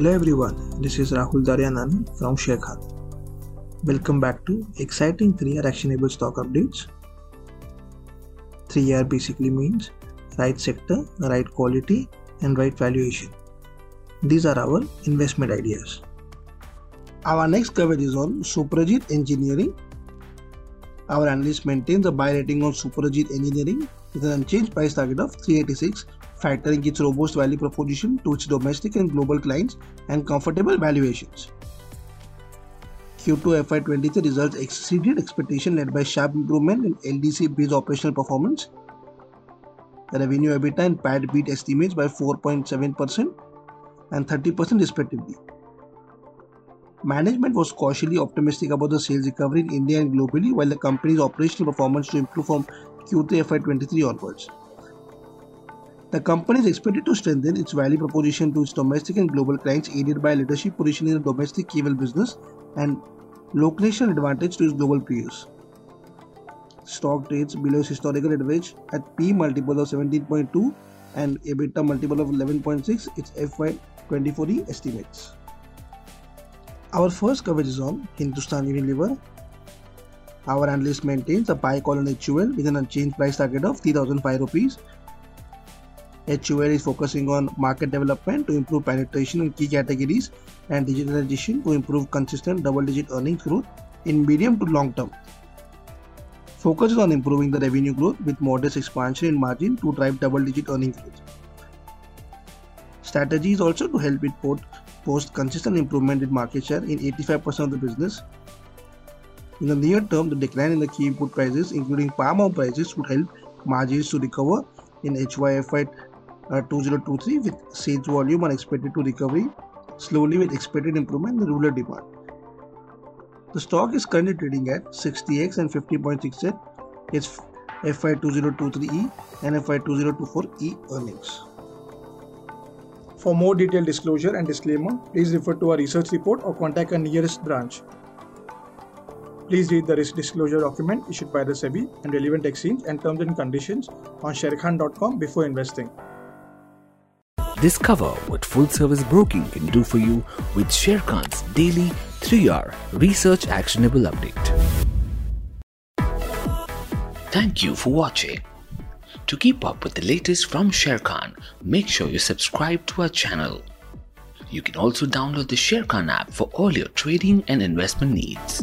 Hello everyone, this is Rahul Daryanani from Sharekhan. Welcome back to exciting 3R actionable stock updates. 3R basically means right sector, right quality, and right valuation. These are our investment ideas. Our next coverage is on Suprajit Engineering. Our analyst maintains a buy rating on Suprajit Engineering with an unchanged price target of 386 factoring its robust value proposition to its domestic and global clients and comfortable valuations. Q2 FY23 results exceeded expectation led by sharp improvement in LDC based operational performance. The revenue EBITDA and PAT beat estimates by 4.7% and 30% respectively. Management was cautiously optimistic about the sales recovery in India and globally, while the company's operational performance to improve from Q3 FY23 onwards. The company is expected to strengthen its value proposition to its domestic and global clients, aided by leadership position in the domestic cable business and location advantage to its global peers. Stock trades below its historical average at P multiple of 17.2 and EBITDA multiple of 11.6, its FY24E estimates. Our first coverage is on Hindustan Unilever. Our analyst maintains a buy call on HUL with an unchanged price target of 3005 rupees HUL is focusing on market development to improve penetration in key categories and digitalization to improve consistent double-digit earnings growth in medium to long term. Focus is on improving the revenue growth with modest expansion in margin to drive double-digit earnings growth. Strategy is also to help it post consistent improvement in market share in 85% of the business. In the near term, the decline in the key input prices, including palm oil prices, would help margins to recover in HYFY uh, 2023 with sales volume are expected to recovery slowly with expected improvement in the rural demand. The stock is currently trading at 60x and 50.6x its FY 2023E and FY 2024E earnings. For more detailed disclosure and disclaimer, please refer to our research report or contact our nearest branch. Please read the risk disclosure document issued by the SEBI and relevant exchange and terms and conditions on sharekhan.com before investing. Discover what full service broking can do for you with Sharekhan's daily 3R research actionable update. Thank you for watching. To keep up with the latest from Sharekhan, make sure you subscribe to our channel. You can also download the Sharekhan app for all your trading and investment needs.